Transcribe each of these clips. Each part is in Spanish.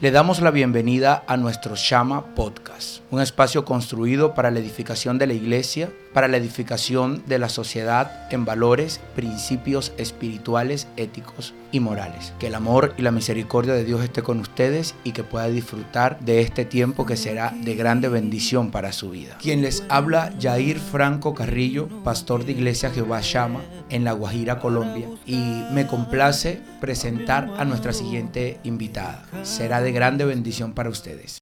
Le damos la bienvenida a nuestro Shama Podcast, un espacio construido para la edificación de la iglesia, para la edificación de la sociedad en valores, principios espirituales, éticos y morales. Que el amor y la misericordia de Dios esté con ustedes y que pueda disfrutar de este tiempo que será de grande bendición para su vida. Quien les habla, Jair Franco Carrillo, pastor de Iglesia Jehová Shama en La Guajira, Colombia, y me complace presentar a nuestra siguiente invitada. Será de grande bendición para ustedes.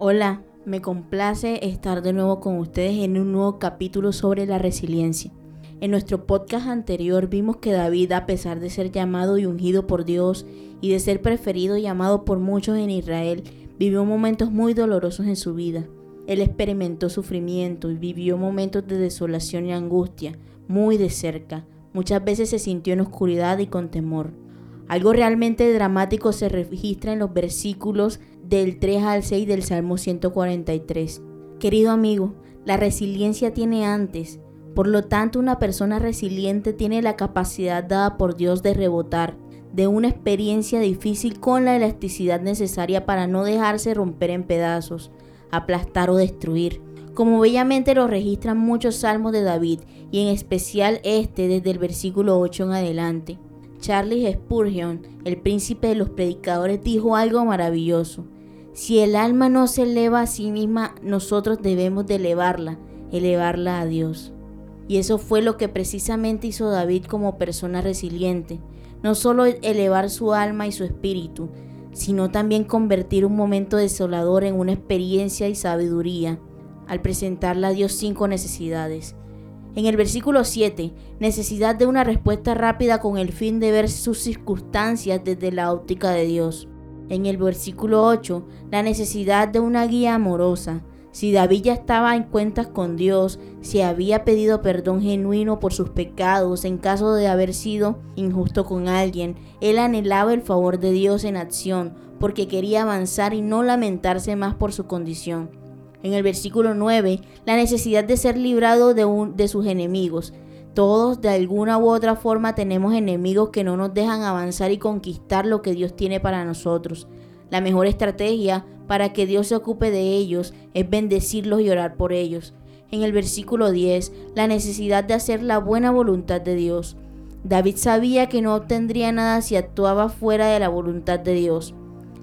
Hola, me complace estar de nuevo con ustedes en un nuevo capítulo sobre la resiliencia. En nuestro podcast anterior vimos que David, a pesar de ser llamado y ungido por Dios y de ser preferido y amado por muchos en Israel, vivió momentos muy dolorosos en su vida. Él experimentó sufrimiento y vivió momentos de desolación y angustia muy de cerca. Muchas veces se sintió en oscuridad y con temor. Algo realmente dramático se registra en los versículos del 3 al 6 del Salmo 143. Querido amigo, la resiliencia tiene antes. Por lo tanto, una persona resiliente tiene la capacidad dada por Dios de rebotar de una experiencia difícil con la elasticidad necesaria para no dejarse romper en pedazos, aplastar o destruir, como bellamente lo registran muchos salmos de David y en especial este desde el versículo 8 en adelante. Charles Spurgeon, el príncipe de los predicadores, dijo algo maravilloso. Si el alma no se eleva a sí misma, nosotros debemos de elevarla, elevarla a Dios. Y eso fue lo que precisamente hizo David como persona resiliente. No solo elevar su alma y su espíritu, sino también convertir un momento desolador en una experiencia y sabiduría al presentarle a Dios cinco necesidades. En el versículo 7, necesidad de una respuesta rápida con el fin de ver sus circunstancias desde la óptica de Dios. En el versículo 8, la necesidad de una guía amorosa. Si David ya estaba en cuentas con Dios, si había pedido perdón genuino por sus pecados en caso de haber sido injusto con alguien, él anhelaba el favor de Dios en acción porque quería avanzar y no lamentarse más por su condición en el versículo 9, la necesidad de ser librado de, un, de sus enemigos. Todos de alguna u otra forma tenemos enemigos que no nos dejan avanzar y conquistar lo que Dios tiene para nosotros. La mejor estrategia para que Dios se ocupe de ellos es bendecirlos y orar por ellos. En el versículo 10, la necesidad de hacer la buena voluntad de Dios. David sabía que no obtendría nada si actuaba fuera de la voluntad de Dios.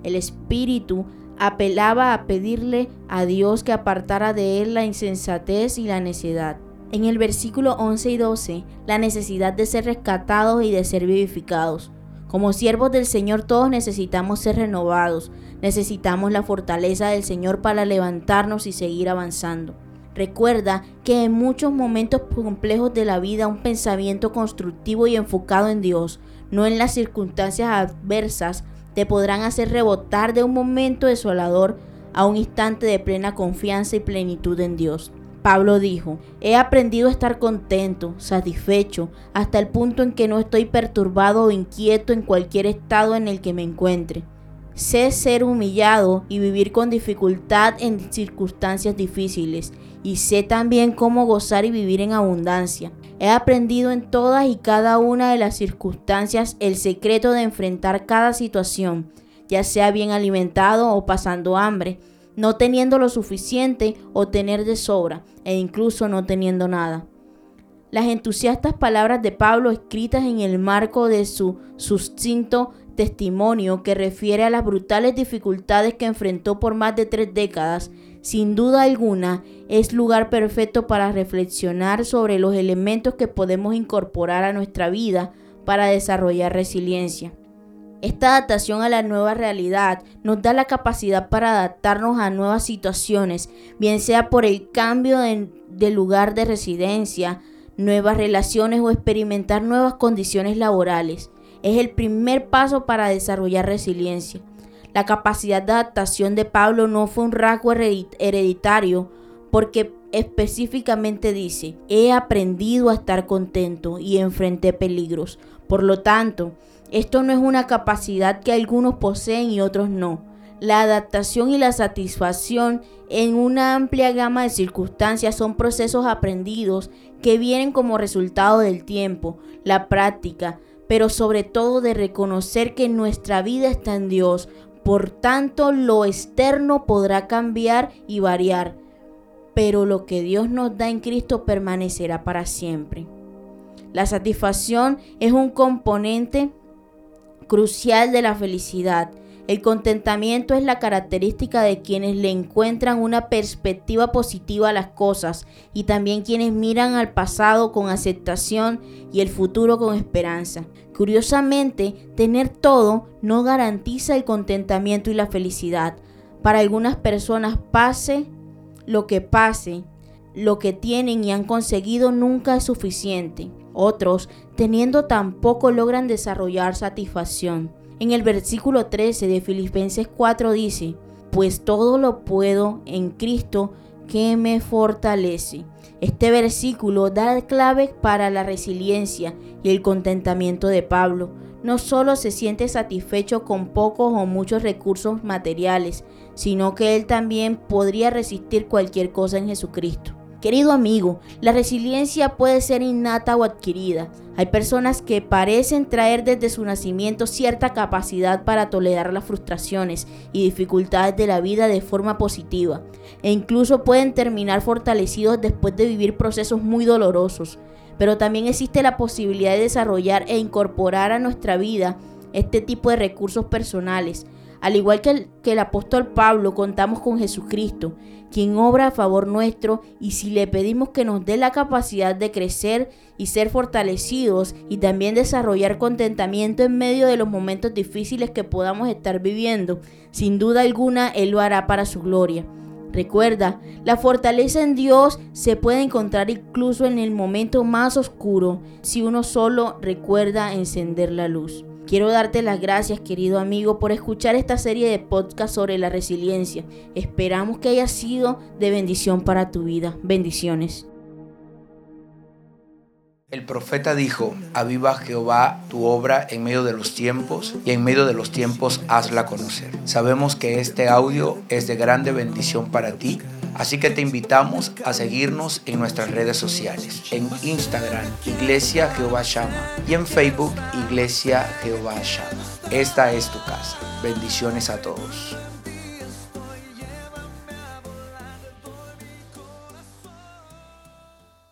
El Espíritu apelaba a pedirle a Dios que apartara de él la insensatez y la necedad. En el versículo 11 y 12, la necesidad de ser rescatados y de ser vivificados. Como siervos del Señor todos necesitamos ser renovados, necesitamos la fortaleza del Señor para levantarnos y seguir avanzando. Recuerda que en muchos momentos complejos de la vida un pensamiento constructivo y enfocado en Dios, no en las circunstancias adversas, te podrán hacer rebotar de un momento desolador a un instante de plena confianza y plenitud en Dios. Pablo dijo, he aprendido a estar contento, satisfecho, hasta el punto en que no estoy perturbado o inquieto en cualquier estado en el que me encuentre. Sé ser humillado y vivir con dificultad en circunstancias difíciles, y sé también cómo gozar y vivir en abundancia. He aprendido en todas y cada una de las circunstancias el secreto de enfrentar cada situación, ya sea bien alimentado o pasando hambre, no teniendo lo suficiente o tener de sobra, e incluso no teniendo nada. Las entusiastas palabras de Pablo escritas en el marco de su sucinto testimonio que refiere a las brutales dificultades que enfrentó por más de tres décadas, sin duda alguna es lugar perfecto para reflexionar sobre los elementos que podemos incorporar a nuestra vida para desarrollar resiliencia. Esta adaptación a la nueva realidad nos da la capacidad para adaptarnos a nuevas situaciones, bien sea por el cambio de, lugar de residencia, nuevas relaciones o experimentar nuevas condiciones laborales. Es el primer paso para desarrollar resiliencia. La capacidad de adaptación de Pablo no fue un rasgo hereditario, porque específicamente dice, he aprendido a estar contento y enfrenté peligros. Por lo tanto, esto no es una capacidad que algunos poseen y otros no. La adaptación y la satisfacción en una amplia gama de circunstancias son procesos aprendidos que vienen como resultado del tiempo, la práctica, pero sobre todo de reconocer que nuestra vida está en Dios. Por tanto, lo externo podrá cambiar y variar, pero lo que Dios nos da en Cristo permanecerá para siempre. La satisfacción es un componente crucial de la felicidad. El contentamiento es la característica de quienes le encuentran una perspectiva positiva a las cosas y también quienes miran al pasado con aceptación y el futuro con esperanza. Curiosamente, tener todo no garantiza el contentamiento y la felicidad. Para algunas personas pase lo que pase, lo que tienen y han conseguido nunca es suficiente. Otros, teniendo tan poco, logran desarrollar satisfacción. En el versículo 13 de Filipenses 4 dice, pues todo lo puedo en Cristo que me fortalece. Este versículo da clave para la resiliencia y el contentamiento de Pablo. No solo se siente satisfecho con pocos o muchos recursos materiales, sino que él también podría resistir cualquier cosa en Jesucristo. Querido amigo, la resiliencia puede ser innata o adquirida. Hay personas que parecen traer desde su nacimiento cierta capacidad para tolerar las frustraciones y dificultades de la vida de forma positiva, e incluso pueden terminar fortalecidos después de vivir procesos muy dolorosos. Pero también existe la posibilidad de desarrollar e incorporar a nuestra vida este tipo de recursos personales, al igual que el, que el apóstol Pablo, contamos con Jesucristo, quien obra a favor nuestro y si le pedimos que nos dé la capacidad de crecer y ser fortalecidos y también desarrollar contentamiento en medio de los momentos difíciles que podamos estar viviendo, sin duda alguna Él lo hará para su gloria. Recuerda, la fortaleza en Dios se puede encontrar incluso en el momento más oscuro si uno solo recuerda encender la luz. Quiero darte las gracias, querido amigo, por escuchar esta serie de podcast sobre la resiliencia. Esperamos que haya sido de bendición para tu vida. Bendiciones. El profeta dijo, aviva Jehová tu obra en medio de los tiempos y en medio de los tiempos hazla conocer. Sabemos que este audio es de grande bendición para ti Así que te invitamos a seguirnos en nuestras redes sociales, en Instagram, Iglesia Jehová Shama, y en Facebook, Iglesia Jehová Shama. Esta es tu casa. Bendiciones a todos.